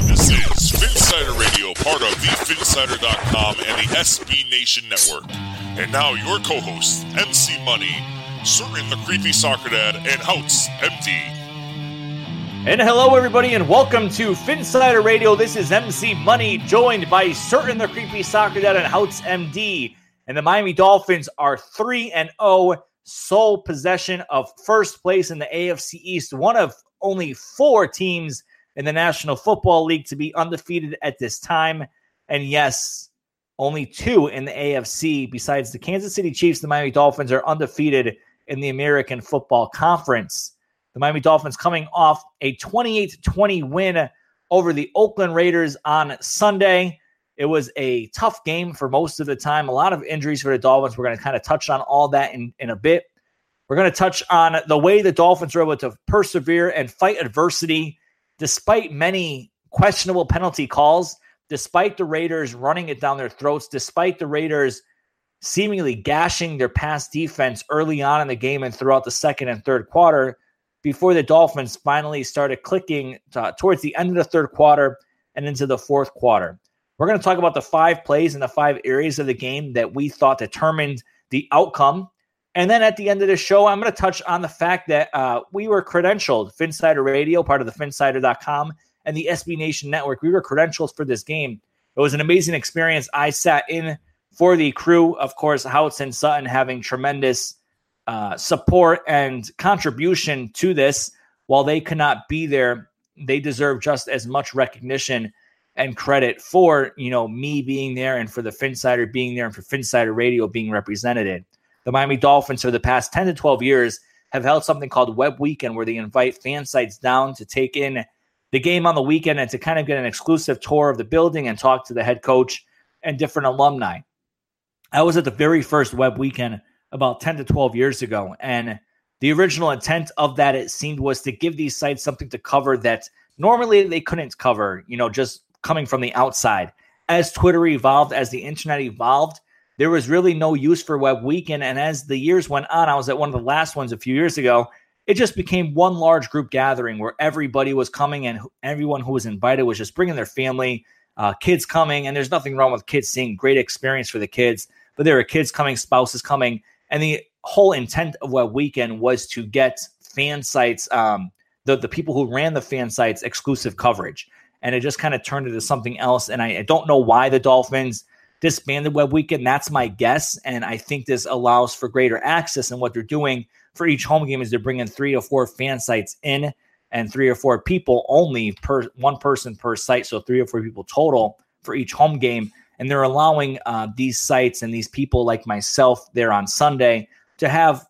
This is Phinsider Radio, part of the Phinsider.com and the SB Nation Network. And now your co-hosts, MC Money, Sutton the Creepy Soccer Dad, and Houtz MD. And hello, everybody, and welcome to Phinsider Radio. This is MC Money, joined by Sutton the Creepy Soccer Dad and Houtz MD. And the Miami Dolphins are 3 and 0, sole possession of first place in the AFC East, one of only four teams in the National Football League to be undefeated at this time. And yes, only two in the AFC, besides the Kansas City Chiefs, the Miami Dolphins are undefeated in the American Football Conference. The Miami Dolphins coming off a 28 20 win over the Oakland Raiders on Sunday. It was a tough game for most of the time. A lot of injuries for the Dolphins. We're going to kind of touch on all that in, in a bit. We're going to touch on the way the Dolphins were able to persevere and fight adversity despite many questionable penalty calls, despite the Raiders running it down their throats, despite the Raiders seemingly gashing their pass defense early on in the game and throughout the second and third quarter before the Dolphins finally started clicking to, towards the end of the third quarter and into the fourth quarter. We're going to talk about the five plays and the five areas of the game that we thought determined the outcome. And then at the end of the show, I'm going to touch on the fact that uh, we were credentialed, Phinsider Radio, part of the Phinsider.com and the SB Nation Network. We were credentialed for this game. It was an amazing experience. I sat in for the crew, of course, Houtz and Sutton having tremendous uh, support and contribution to this. While they could not be there, they deserve just as much recognition and credit for you know me being there and for the Phinsider being there and for Phinsider Radio being represented. The Miami Dolphins for the past 10 to 12 years have held something called Web Weekend where they invite fan sites down to take in the game on the weekend and to kind of get an exclusive tour of the building and talk to the head coach and different alumni. I was at the very first Web Weekend about 10 to 12 years ago and the original intent of that it seemed was to give these sites something to cover that normally they couldn't cover, you know, just coming from the outside. As Twitter evolved, as the internet evolved, there was really no use for Web Weekend. And as the years went on, I was at one of the last ones a few years ago. It just became one large group gathering where everybody was coming and everyone who was invited was just bringing their family, uh, kids coming. And there's nothing wrong with kids seeing great experience for the kids, but there were kids coming, spouses coming. And the whole intent of Web Weekend was to get fan sites, um, the, the people who ran the fan sites, exclusive coverage and it just kind of turned into something else. And I, I don't know why the Dolphins disbanded Web Weekend. That's my guess, and I think this allows for greater access. And what they're doing for each home game is they're bringing three or four fan sites in, and three or four people only per one person per site, so three or four people total for each home game. And they're allowing uh, these sites and these people like myself there on Sunday to have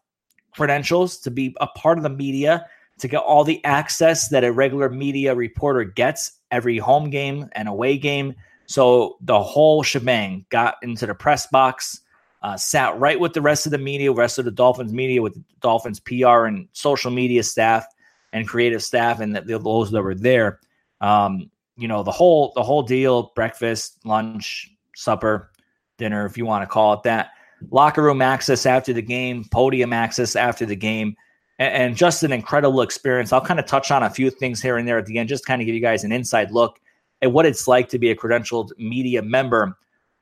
credentials to be a part of the media to get all the access that a regular media reporter gets every home game and away game. So the whole shebang got into the press box, uh, sat right with the rest of the media, rest of the Dolphins media, with the Dolphins PR and social media staff and creative staff, and the, those that were there. Um, you know the whole the whole deal: breakfast, lunch, supper, dinner, if you want to call it that. Locker room access after the game, podium access after the game and, and just an incredible experience. I'll kind of touch on a few things here and there at the end, just kind of give you guys an inside look at what it's like to be a credentialed media member.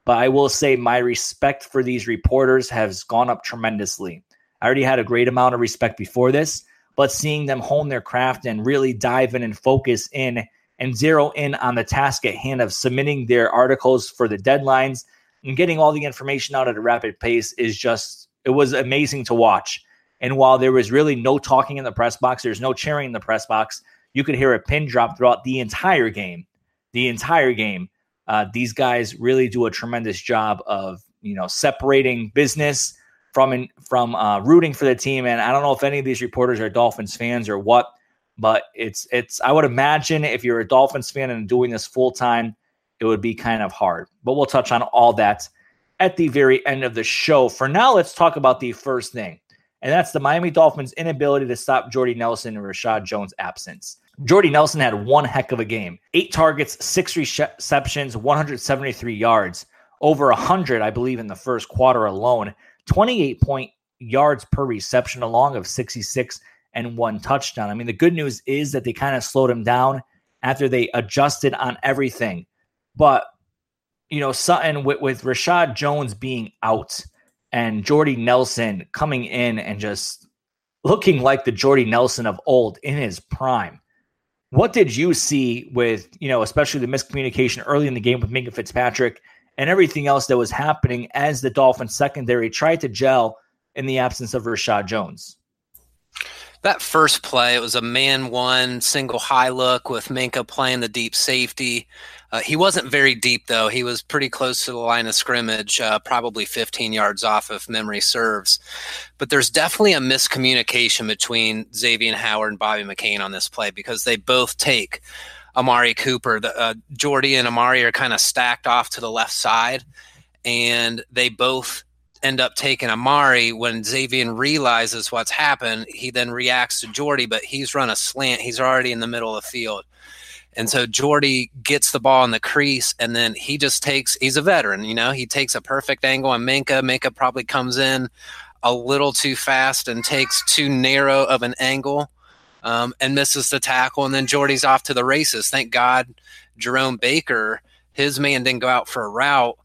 But I will say my respect for these reporters has gone up tremendously. I already had a great amount of respect before this, but seeing them hone their craft and really dive in and focus in and zero in on the task at hand of submitting their articles for the deadlines and getting all the information out at a rapid pace is just, it was amazing to watch. And while there was really no talking in the press box, there's no cheering in the press box, you could hear a pin drop throughout the entire game. The entire game. Uh, these guys really do a tremendous job of you know separating business from from uh, rooting for the team. And I don't know if any of these reporters are Dolphins fans or what, But it's it's I would imagine if you're a Dolphins fan and doing this full time, it would be kind of hard. But we'll touch on all that at the very end of the show. For now, let's talk about the first thing, and that's the Miami Dolphins' inability to stop Jordy Nelson and Reshad Jones' absence. Jordy Nelson had one heck of a game eight targets, six receptions, 173 yards, over 100, I believe, in the first quarter alone, 28 point yards per reception, along of 66 and one touchdown. I mean, the good news is that they kind of slowed him down after they adjusted on everything. But, you know, something with, with Reshad Jones being out and Jordy Nelson coming in and just looking like the Jordy Nelson of old in his prime. What did you see with, you know, especially the miscommunication early in the game with Minkah Fitzpatrick and everything else that was happening as the Dolphins secondary tried to gel in the absence of Reshad Jones? that first play, it was a man one single high look with Minkah playing the deep safety. Uh, he wasn't very deep, though. He was pretty close to the line of scrimmage, uh, probably 15 yards off, if memory serves. But there's definitely a miscommunication between Xavien Howard and Bobby McCain on this play because they both take Amari Cooper. The, uh, Jordy and Amari are kind of stacked off to the left side, and they both end up taking Amari when Xavien realizes what's happened. He then reacts to Jordy, but he's run a slant. He's already in the middle of the field. And so Jordy gets the ball in the crease, and then he just takes. He's a veteran, you know. He takes a perfect angle on Minkah. Minkah probably comes in a little too fast and takes too narrow of an angle, um, and misses the tackle. And then Jordy's off to the races. Thank God, Jerome Baker, his man didn't go out for a route.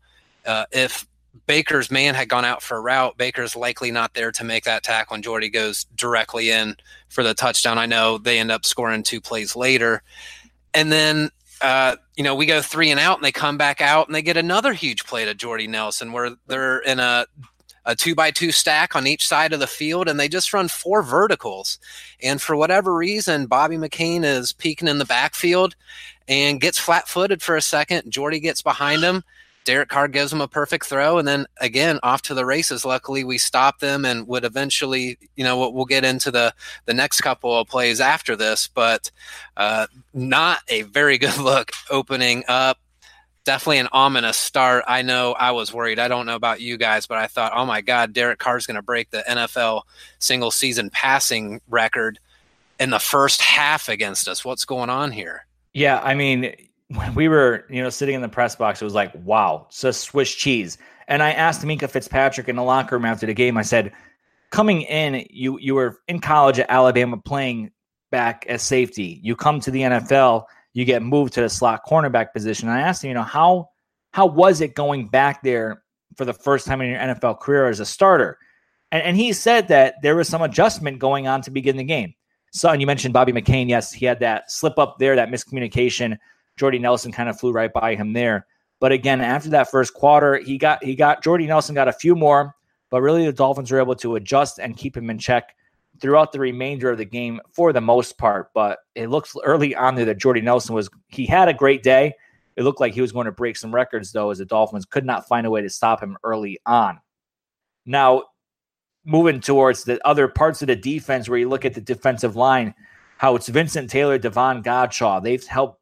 Uh, if Baker's man had gone out for a route. Baker's likely not there to make that tackle, and Jordy goes directly in for the touchdown. I know they end up scoring two plays later. And then, uh, you know, we go three and out, and they come back out, and they get another huge play to Jordy Nelson where they're in a a two by two stack on each side of the field, and they just run four verticals. And for whatever reason, Bobby McCain is peeking in the backfield and gets flat footed for a second. Jordy gets behind him Derek Carr gives them a perfect throw, and then again off to the races. Luckily, we stopped them and would eventually, you know, we'll, we'll get into the the next couple of plays after this, but uh, not a very good look opening up. Definitely an ominous start. I know I was worried. I don't know about you guys, but I thought, oh my God, Derek Carr's going to break the NFL single season passing record in the first half against us. What's going on here? Yeah, I mean, when we were, you know, sitting in the press box, it was like, wow, it's a Swiss cheese. And I asked Minkah Fitzpatrick in the locker room after the game, I said, coming in, you you were in college at Alabama playing back as safety. You come to the NFL, you get moved to the slot cornerback position. And I asked him, you know, how how was it going back there for the first time in your NFL career as a starter? And, and he said that there was some adjustment going on to begin the game. Son, you mentioned Bobby McCain. Yes, he had that slip up there, that miscommunication Jordy Nelson kind of flew right by him there. But again, after that first quarter, he got he got Jordy Nelson got a few more, but really the Dolphins were able to adjust and keep him in check throughout the remainder of the game for the most part. But it looks early on there that Jordy Nelson was he had a great day. It looked like he was going to break some records though, as the Dolphins could not find a way to stop him early on. Now, moving towards the other parts of the defense, where you look at the defensive line, how it's Vincent Taylor, Davon Godchaux. They've helped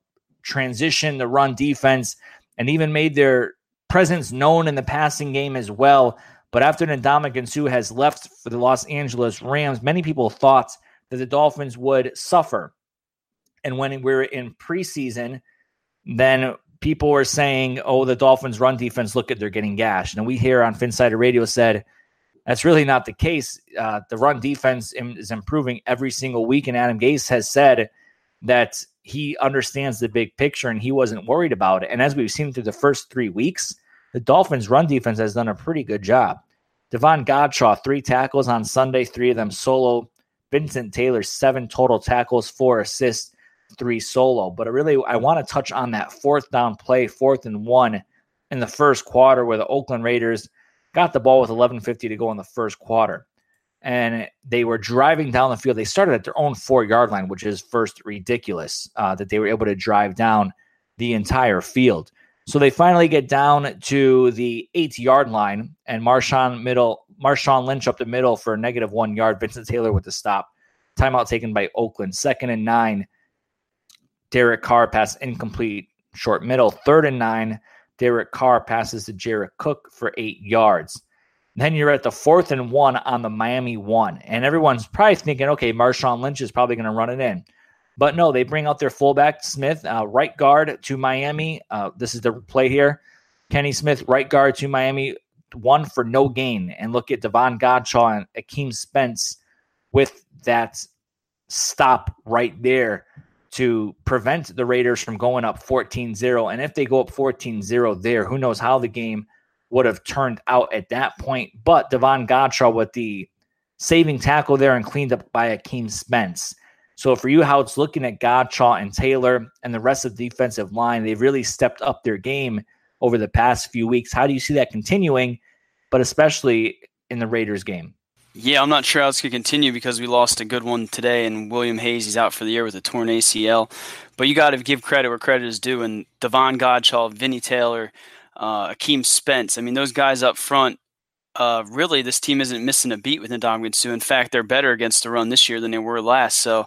transition the run defense and even made their presence known in the passing game as well. But after Ndamukong Suh has left for the Los Angeles Rams, many people thought that the Dolphins would suffer. And when we are in preseason, then people were saying, oh, the Dolphins run defense, look at they're getting gashed. And we here on Phinsider Radio said that's really not the case. Uh, the run defense is improving every single week. And Adam Gase has said that he understands the big picture and he wasn't worried about it. And as we've seen through the first three weeks, the Dolphins' run defense has done a pretty good job. Davon Godchaux, three tackles on Sunday, three of them solo. Vincent Taylor, seven total tackles, four assists, three solo. But really, I want to touch on that fourth down play, fourth and one in the first quarter, where the Oakland Raiders got the ball with 11:50 to go in the first quarter and they were driving down the field. They started at their own four yard line, which is first ridiculous uh, that they were able to drive down the entire field. So they finally get down to the eight yard line, and Marshawn middle, Marshawn Lynch up the middle for a negative one yard. Vincent Taylor with the stop Timeout taken by Oakland. Second and nine. Derek Carr pass incomplete, short middle. Third and nine. Derek Carr passes to Jared Cook for eight yards. Then you're at the fourth and one on the Miami one. And everyone's probably thinking, okay, Marshawn Lynch is probably going to run it in. But no, they bring out their fullback, Smith, uh, right guard to Miami. Uh, this is the play here. Kenny Smith, right guard to Miami, one for no gain. And look at Davon Godchaux and Akeem Spence with that stop right there to prevent the Raiders from going up 14 0. And if they go up 14 0 there, who knows how the game would have turned out at that point. But Davon Godchaux with the saving tackle there and cleaned up by Akeem Spence. So for you, how it's looking at Godchaux and Taylor and the rest of the defensive line, they've really stepped up their game over the past few weeks. How do you see that continuing, but especially in the Raiders game? Yeah, I'm not sure how it's going to continue because we lost a good one today, and William Hayes is out for the year with a torn ACL. But you got to give credit where credit is due, and Davon Godchaux, Vinny Taylor, uh, Akeem Spence. I mean, those guys up front. Uh, really, this team isn't missing a beat with Ndamukong Suh. In fact, they're better against the run this year than they were last. So,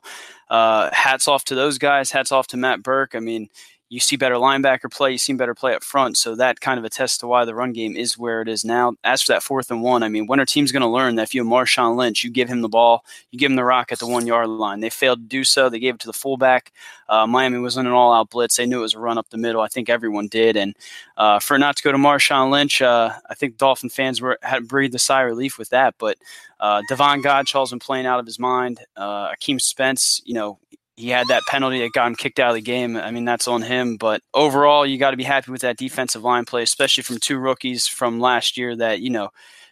uh, hats off to those guys. Hats off to Matt Burke. I mean, you see better linebacker play, you see better play up front. So that kind of attests to why the run game is where it is now. As for that fourth and one, I mean, when are teams going to learn that if you have Marshawn Lynch, you give him the ball, you give him the rock at the one yard line? They failed to do so. They gave it to the fullback. Uh, Miami was in an all out blitz. They knew it was a run up the middle. I think everyone did. And uh, for not to go to Marshawn Lynch, uh, I think Dolphin fans were had breathed a sigh of relief with that. But uh, Davon Godchaux's been playing out of his mind. Uh, Akeem Spence, you know, he had that penalty that got him kicked out of the game. I mean, that's on him. But overall, you got to be happy with that defensive line play, especially from two rookies from last year that, you know,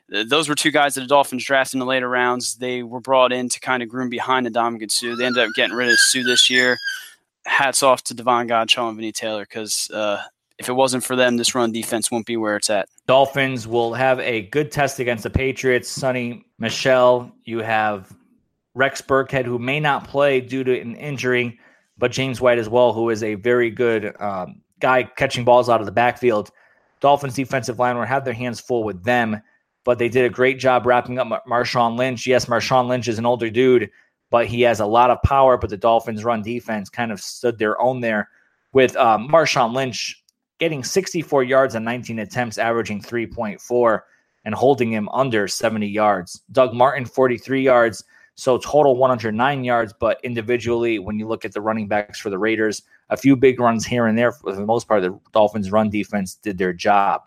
those were two guys that the Dolphins drafted in the later rounds. They were brought in to kind of groom behind Ndamukong Suh. They ended up getting rid of Suh this year. Hats off to Davon Godchaux and Vinny Taylor because uh, if it wasn't for them, this run defense won't be where it's at. Dolphins will have a good test against the Patriots. Sony Michel, you have Rex Burkhead, who may not play due to an injury, but James White as well, who is a very good um, guy catching balls out of the backfield. Dolphins defensive line will have their hands full with them, but they did a great job wrapping up Marshawn Lynch. Yes, Marshawn Lynch is an older dude, but he has a lot of power. But the Dolphins' run defense kind of stood their own there with um, Marshawn Lynch getting 64 yards on 19 attempts, averaging 3.4, and holding him under 70 yards. Doug Martin, 43 yards. So total 109 yards, but individually, when you look at the running backs for the Raiders, a few big runs here and there. For the most part, the Dolphins' run defense did their job.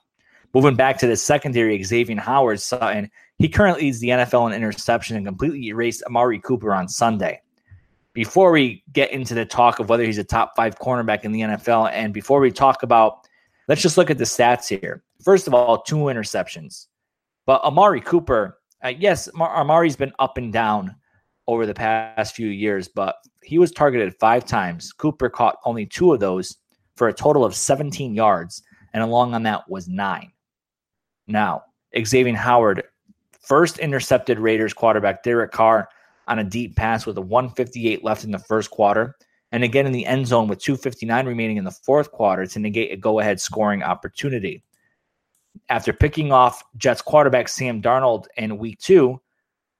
Moving back to the secondary, Xavien Howard Sutton, he currently leads the NFL in interception and completely erased Amari Cooper on Sunday. Before we get into the talk of whether he's a top five cornerback in the NFL, and before we talk about, let's just look at the stats here. First of all, two interceptions. But Amari Cooper, uh, yes, Amari's been up and down over the past few years, but he was targeted five times. Cooper caught only two of those for a total of 17 yards, and along on that was nine. Now, Xavien Howard first intercepted Raiders quarterback Derek Carr on a deep pass with a 158 left in the first quarter, and again in the end zone with 259 remaining in the fourth quarter to negate a go ahead scoring opportunity. After picking off Jets quarterback Sam Darnold in week two,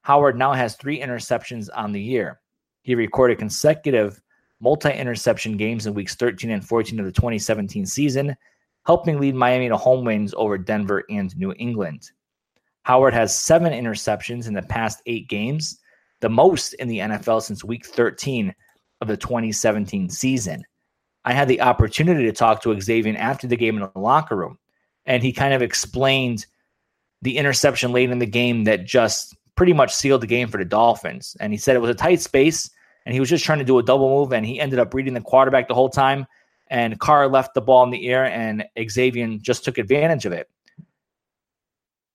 Howard now has three interceptions on the year. He recorded consecutive multi interception games in weeks 13 and 14 of the 2017 season, helping lead Miami to home wins over Denver and New England. Howard has seven interceptions in the past eight games, the most in the NFL since week 13 of the 2017 season. I had the opportunity to talk to Xavien after the game in the locker room, and he kind of explained the interception late in the game that just pretty much sealed the game for the Dolphins. And he said it was a tight space and he was just trying to do a double move and he ended up reading the quarterback the whole time. And Carr left the ball in the air and Xavien just took advantage of it.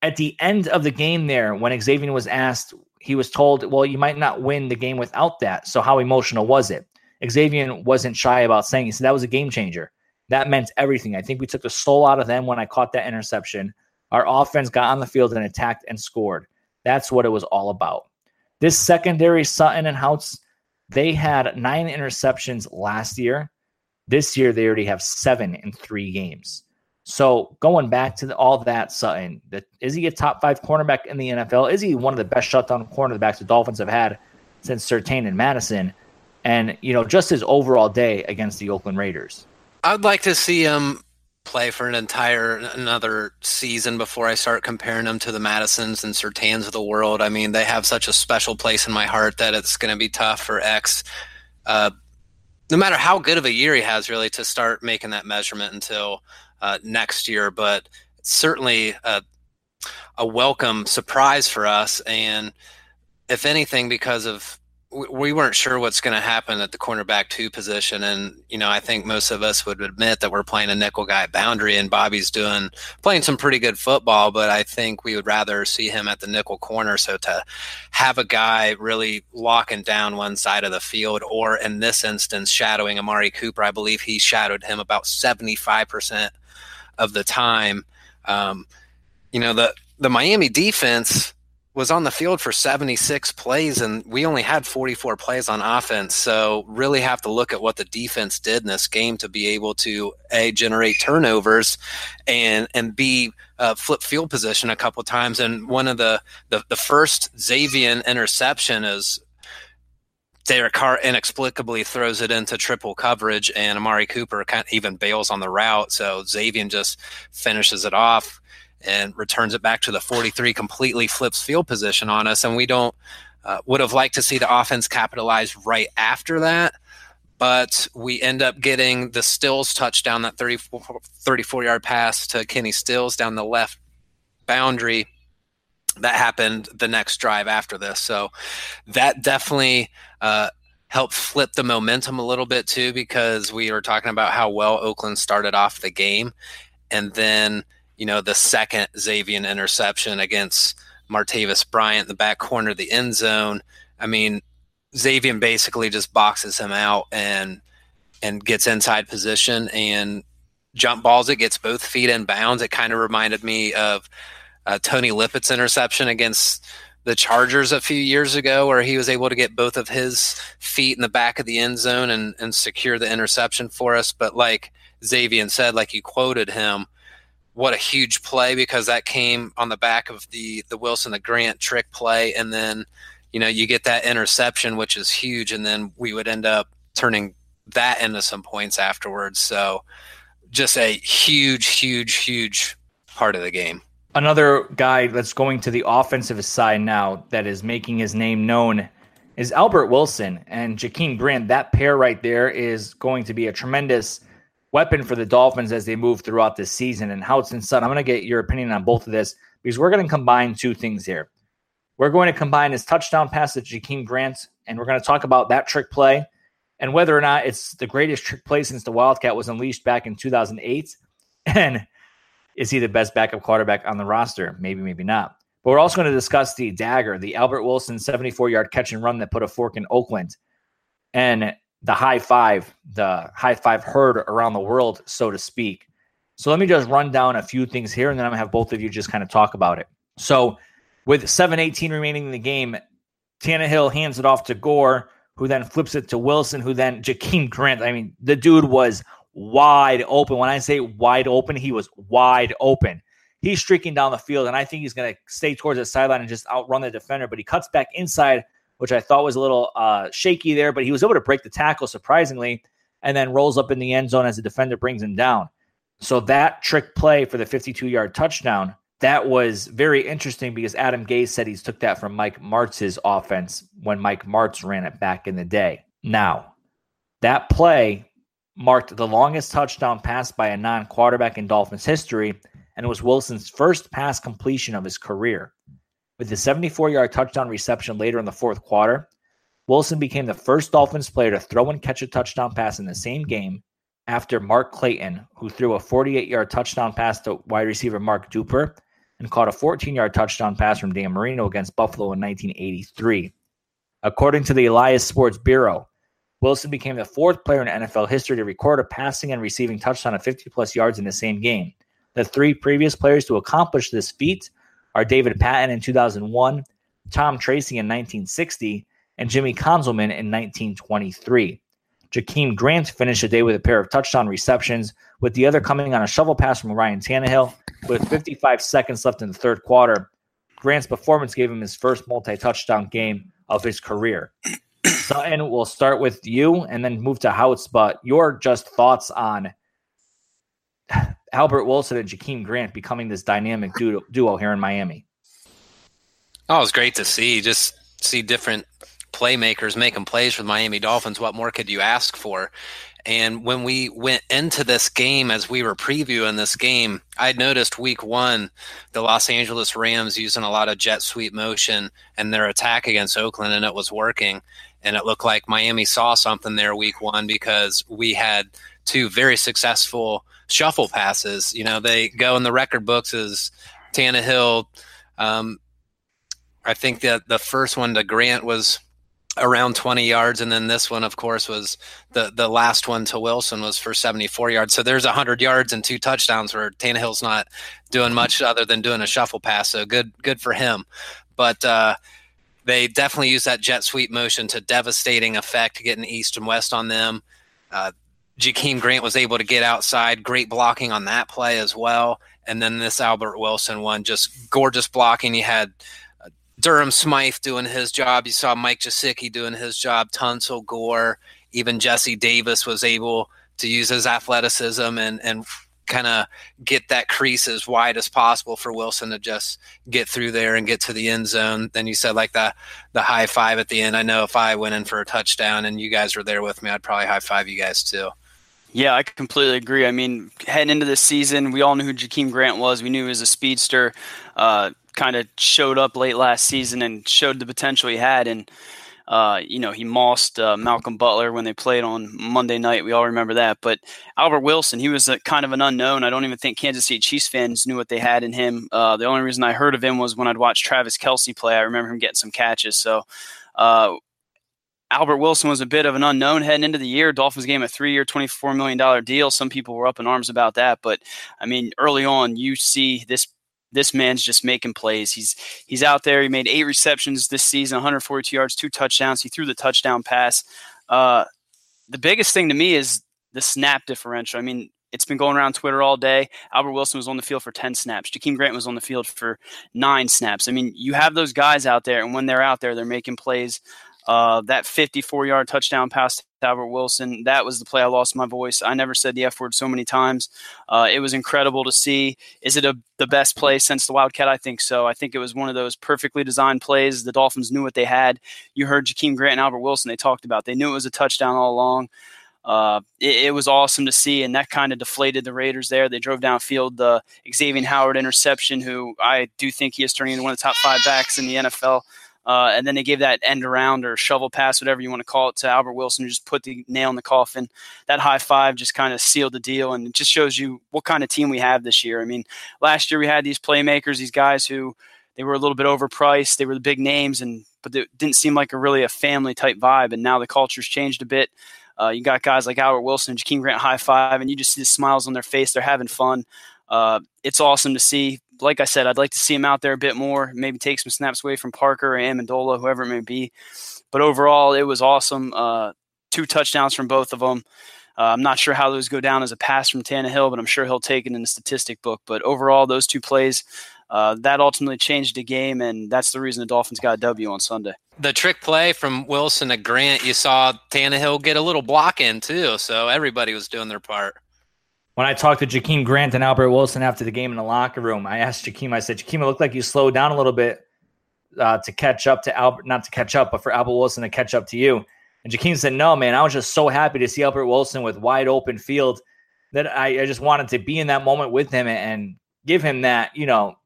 At the end of the game, there, when Xavien was asked, he was told, Well, you might not win the game without that. So, how emotional was it? Xavien wasn't shy about saying, He said, That was a game changer. That meant everything. I think we took the soul out of them when I caught that interception. Our offense got on the field and attacked and scored. That's what it was all about. This secondary, Sutton and Houtz, they had nine interceptions last year. This year, they already have seven in three games. So going back to the, all that, Sutton, the, is he a top five cornerback in the NFL? Is he one of the best shutdown cornerbacks the Dolphins have had since Surtain and Madison? and you know just his overall day against the Oakland Raiders. I'd like to see him play for an entire another season before I start comparing them to the Madisons and Surtains of the world. I mean, they have such a special place in my heart that it's going to be tough for X. Uh, no matter how good of a year he has, really, to start making that measurement until uh, next year. But certainly a, a welcome surprise for us. And if anything, because of we weren't sure what's going to happen at the cornerback two position. And, you know, I think most of us would admit that we're playing a nickel guy boundary and Bobby's doing, playing some pretty good football, but I think we would rather see him at the nickel corner. So to have a guy really locking down one side of the field, or in this instance, shadowing Amari Cooper, I believe he shadowed him about 75% of the time. Um, you know, the, the Miami defense, was on the field for 76 plays and we only had 44 plays on offense. So really have to look at what the defense did in this game to be able to a generate turnovers and and b uh, flip field position a couple times. And one of the the, the first Xavien interception is Derek Carr inexplicably throws it into triple coverage, and Amari Cooper kind of even bails on the route. So Xavien just finishes it off and returns it back to the 43, completely flips field position on us. And we don't, uh, would have liked to see the offense capitalize right after that. But we end up getting the Stills touchdown, that 34, 34 yard pass to Kenny Stills down the left boundary. That happened the next drive after this. So that definitely uh, helped flip the momentum a little bit too, because we were talking about how well Oakland started off the game. And then you know, the second Xavien interception against Martavis Bryant in the back corner of the end zone. I mean, Xavien basically just boxes him out and and gets inside position and jump balls it, gets both feet in bounds. It kind of reminded me of uh, Tony Lippett's interception against the Chargers a few years ago, where he was able to get both of his feet in the back of the end zone and, and secure the interception for us. But like Xavien said, like you quoted him, what a huge play because that came on the back of the the Wilson the Grant trick play, and then you know you get that interception, which is huge, and then we would end up turning that into some points afterwards. So just a huge, huge, huge part of the game. Another guy that's going to the offensive side now that is making his name known is Albert Wilson and Jakeem Grant. That pair right there is going to be a tremendous weapon for the Dolphins as they move throughout this season. And Houtz Son, I'm going to get your opinion on both of this because we're going to combine two things here. We're going to combine his touchdown pass to Jakeem Grant, and we're going to talk about that trick play and whether or not it's the greatest trick play since the Wildcat was unleashed back in 2008. And is he the best backup quarterback on the roster? Maybe, maybe not. But we're also going to discuss the dagger, the Albert Wilson 74 yard catch and run that put a fork in Oakland. And the high five, the high five heard around the world, so to speak. So let me just run down a few things here, and then I'm gonna have both of you just kind of talk about it. So with 7:18 remaining in the game, Tannehill hands it off to Gore, who then flips it to Wilson, who then Jakeem Grant. I mean, the dude was wide open. When I say wide open, he was wide open. He's streaking down the field, and I think he's to stay towards the sideline and just outrun the defender. But he cuts back inside which I thought was a little uh, shaky there, but he was able to break the tackle surprisingly and then rolls up in the end zone as the defender brings him down. So that trick play for the 52 yard touchdown, that was very interesting because Adam Gase said he's took that from Mike Martz's offense when Mike Martz ran it back in the day. Now, that play marked the longest touchdown pass by a non quarterback in Dolphins history, and it was Wilson's first pass completion of his career. With the 74 yard touchdown reception later in the fourth quarter, Wilson became the first Dolphins player to throw and catch a touchdown pass in the same game after Mark Clayton, who threw a 48 yard touchdown pass to wide receiver Mark Duper and caught a 14 yard touchdown pass from Dan Marino against Buffalo in 1983. According to the Elias Sports Bureau, Wilson became the fourth player in NFL history to record a passing and receiving touchdown of 50 plus yards in the same game. The three previous players to accomplish this feat are David Patton in 2001, Tom Tracy in 1960, and Jimmy Conzelman in 1923. Jakeem Grant finished the day with a pair of touchdown receptions, with the other coming on a shovel pass from Ryan Tannehill. With 55 seconds left in the third quarter, Grant's performance gave him his first multi touchdown game of his career. Sutton, we'll start with you and then move to Houtz, but your just thoughts on Albert Wilson and Jakeem Grant becoming this dynamic duo, duo here in Miami. Oh, it was great to see. Just see different playmakers making plays for the Miami Dolphins. What more could you ask for? And when we went into this game, as we were previewing this game, I noticed week one, the Los Angeles Rams using a lot of jet sweep motion and their attack against Oakland, and it was working. And it looked like Miami saw something there week one because we had two very successful shuffle passes. You know, they go in the record books as Tannehill. Um, I think that the first one to Grant was around 20 yards and then this one of course was the the last one to Wilson was for 74 yards so there's 100 yards and two touchdowns where Tannehill's not doing much other than doing a shuffle pass so good good for him but uh, they definitely use that jet sweep motion to devastating effect getting east and west on them uh, Jakeem Grant was able to get outside great blocking on that play as well and then this Albert Wilson one just gorgeous blocking he had uh, Durham Smythe doing his job. You saw Mike Gesicki doing his job. Tunsil Gore, even Jesse Davis was able to use his athleticism and and kind of get that crease as wide as possible for Wilson to just get through there and get to the end zone. Then you said like the the high five at the end. I know if I went in for a touchdown and you guys were there with me, I'd probably high five you guys too. Yeah, I completely agree. I mean, heading into this season, we all knew who Jakeem Grant was. We knew he was a speedster. Uh, kind of showed up late last season and showed the potential he had. And uh, you know, he mossed uh, Malcolm Butler when they played on Monday night. We all remember that. But Albert Wilson, he was a, kind of an unknown. I don't even think Kansas City Chiefs fans knew what they had in him. Uh, the only reason I heard of him was when I'd watch Travis Kelce play. I remember him getting some catches. So, uh, Albert Wilson was a bit of an unknown heading into the year. Dolphins gave him a three-year, twenty-four million dollar deal. Some people were up in arms about that, but I mean, early on, you see this this man's just making plays. He's he's out there. He made eight receptions this season, 142 yards, two touchdowns. He threw the touchdown pass. Uh, the biggest thing to me is the snap differential. I mean, it's been going around Twitter all day. Albert Wilson was on the field for 10 snaps. Jakeem Grant was on the field for nine snaps. I mean, you have those guys out there, and when they're out there, they're making plays. Uh, that 54 yard touchdown pass to Albert Wilson, that was the play I lost my voice. I never said the F word so many times. Uh, it was incredible to see. Is it a, the best play since the Wildcat? I think so. I think it was one of those perfectly designed plays. The Dolphins knew what they had. You heard Jakeem Grant and Albert Wilson, they talked about. They knew it was a touchdown all along. Uh, it, it, was awesome to see, and that kind of deflated the Raiders there. They drove downfield the Xavien Howard interception, who I do think he is turning into one of the top five backs in the NFL. Uh, and then they gave that end around or shovel pass, whatever you want to call it, to Albert Wilson, who just put the nail in the coffin. That high five just kind of sealed the deal, and it just shows you what kind of team we have this year. I mean, last year we had these playmakers, these guys who they were a little bit overpriced. They were the big names, and but it didn't seem like a really a family type vibe. And now the culture's changed a bit. Uh, you got guys like Albert Wilson and Jakeem Grant high five, and you just see the smiles on their face. They're having fun. Uh, it's awesome to see like I said, I'd like to see him out there a bit more, maybe take some snaps away from Parker or Amendola, whoever it may be. But overall, it was awesome. Uh, two touchdowns from both of them. Uh, I'm not sure how those go down as a pass from Tannehill, but I'm sure he'll take it in the statistic book. But overall, those two plays, uh, that ultimately changed the game, and that's the reason the Dolphins got a W on Sunday. The trick play from Wilson to Grant, you saw Tannehill get a little block in too, so everybody was doing their part when I talked to Jakeem Grant and Albert Wilson after the game in the locker room, I asked Jakeem, I said, Jakeem, it looked like you slowed down a little bit uh, to catch up to Albert, not to catch up, but for Albert Wilson to catch up to you. And Jakeem said, No, man, I was just so happy to see Albert Wilson with wide open field that I, I just wanted to be in that moment with him and, give him that, you know,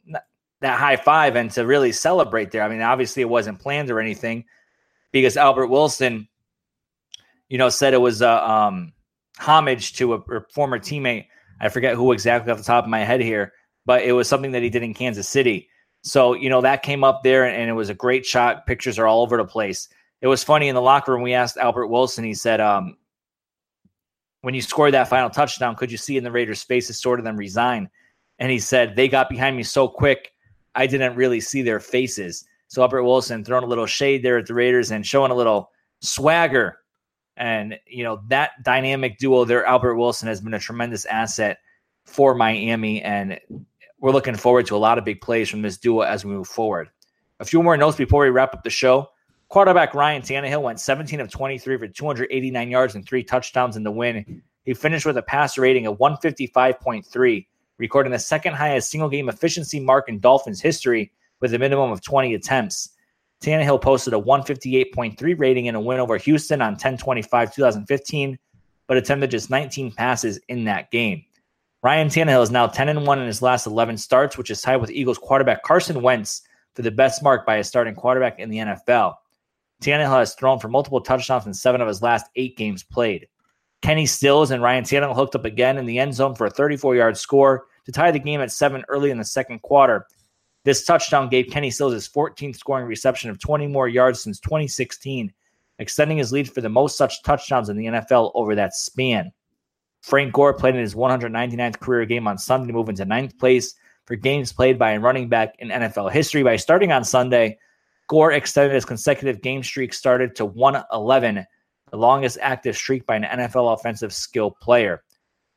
that high five and to really celebrate there. I mean, obviously it wasn't planned or anything because Albert Wilson, you know, said it was a, uh, um, homage to a, a former teammate. I forget who exactly off the top of my head here, but it was something that he did in Kansas City. So, you know, that came up there and it was a great shot. Pictures are all over the place. It was funny in the locker room. We asked Albert Wilson, he said, um, when you scored that final touchdown, could you see in the Raiders' faces sort of them resign? And he said, they got behind me so quick, I didn't really see their faces. So Albert Wilson throwing a little shade there at the Raiders and showing a little swagger and, you know, that dynamic duo there, Albert Wilson, has been a tremendous asset for Miami. And we're looking forward to a lot of big plays from this duo as we move forward. A few more notes before we wrap up the show. Quarterback Ryan Tannehill went 17 of 23 for 289 yards and three touchdowns in the win. He finished with a passer rating of 155.3, recording the second highest single game efficiency mark in Dolphins history with a minimum of 20 attempts. Tannehill posted a 158.3 rating in a win over Houston on 1025 2015, but attempted just 19 passes in that game. Ryan Tannehill is now 10 and 1 in his last 11 starts, which is tied with Eagles quarterback Carson Wentz for the best mark by a starting quarterback in the NFL. Tannehill has thrown for multiple touchdowns in seven of his last eight games played. Kenny Stills and Ryan Tannehill hooked up again in the end zone for a 34 yard score to tie the game at seven early in the second quarter. This touchdown gave Kenny Stills his 14th scoring reception of 20 more yards since 2016, extending his lead for the most such touchdowns in the NFL over that span. Frank Gore played in his 199th career game on Sunday to move into ninth place for games played by a running back in NFL history by starting on Sunday Gore extended his consecutive game streak started to 111, the longest active streak by an NFL offensive skill player.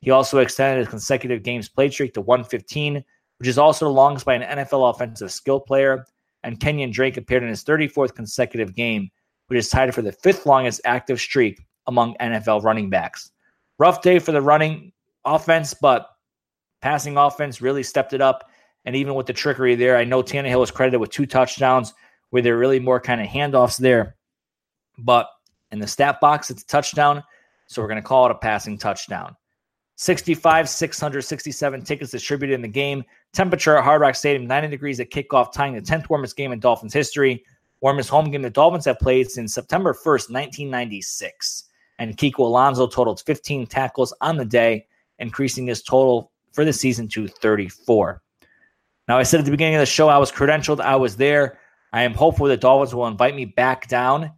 He also extended his consecutive games played streak to 115, which is also the longest by an NFL offensive skill player. And Kenyon Drake appeared in his 34th consecutive game, which is tied for the fifth longest active streak among NFL running backs. Rough day for the running offense, but passing offense really stepped it up. And even with the trickery there, I know Tannehill was credited with two touchdowns where there are really more kind of handoffs there. But in the stat box, it's a touchdown. So we're going to call it a passing touchdown. 65, 667 tickets distributed in the game. Temperature at Hard Rock Stadium, 90 degrees at kickoff, tying the 10th warmest game in Dolphins history. Warmest home game the Dolphins have played since September 1st, 1996. And Kiko Alonso totaled 15 tackles on the day, increasing his total for the season to 34. Now, I said at the beginning of the show, I was credentialed, I was there. I am hopeful that Dolphins will invite me back down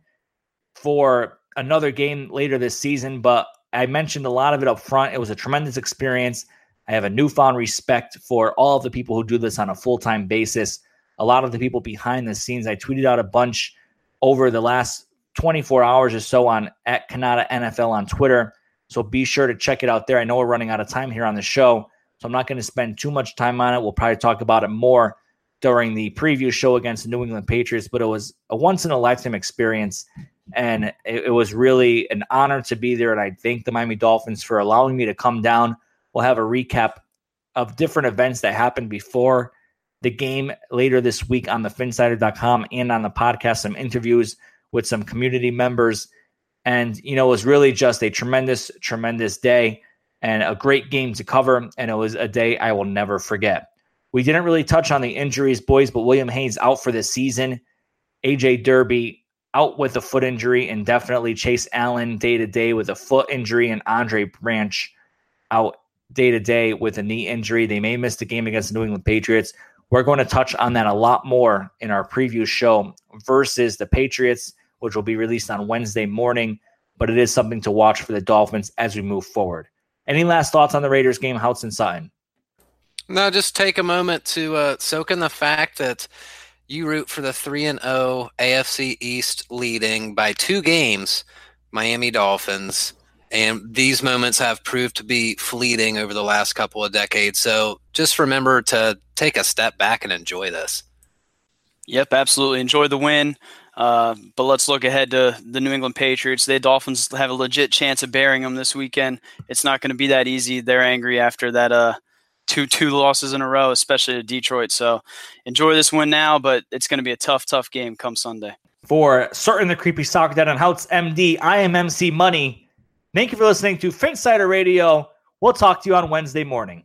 for another game later this season, but I mentioned a lot of it up front. It was a tremendous experience. I have a newfound respect for all of the people who do this on a full time basis. A lot of the people behind the scenes. I tweeted out a bunch over the last 24 hours or so on at Kanata NFL on Twitter. So be sure to check it out there. I know we're running out of time here on the show, so I'm not going to spend too much time on it. We'll probably talk about it more during the preview show against the New England Patriots, but it was a once in a lifetime experience. And it, it, was really an honor to be there. And I thank the Miami Dolphins for allowing me to come down. We'll have a recap of different events that happened before the game later this week on the Phinsider.com and on the podcast, some interviews with some community members. And, you know, it was really just a tremendous, tremendous day and a great game to cover. And it was a day I will never forget. We didn't really touch on the injuries, boys, but William Hayes out for the season. AJ Derby out with a foot injury, and definitely Chase Allen day to day with a foot injury, and Andre Branch out day to day with a knee injury. They may miss the game against the New England Patriots. We're going to touch on that a lot more in our preview show versus the Patriots, which will be released on Wednesday morning. But it is something to watch for the Dolphins as we move forward. Any last thoughts on the Raiders game, Houtz and Sutton? No, just take a moment to uh, soak in the fact that you root for the 3 and 0 AFC East leading by two games, Miami Dolphins. And these moments have proved to be fleeting over the last couple of decades. So just remember to take a step back and enjoy this. Yep, absolutely. Enjoy the win. Uh, but let's look ahead to the New England Patriots. The Dolphins have a legit chance of burying them this weekend. It's not going to be that easy. They're angry after that uh, two two losses in a row, especially to Detroit. So enjoy this win now, but it's going to be a tough, tough game come Sunday. For Sutton, the creepy soccer dad on Houtz MD, I am MC Money. Thank you for listening to Phinsider Radio. We'll talk to you on Wednesday morning.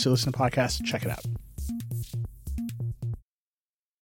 else you listen to podcasts. Check it out.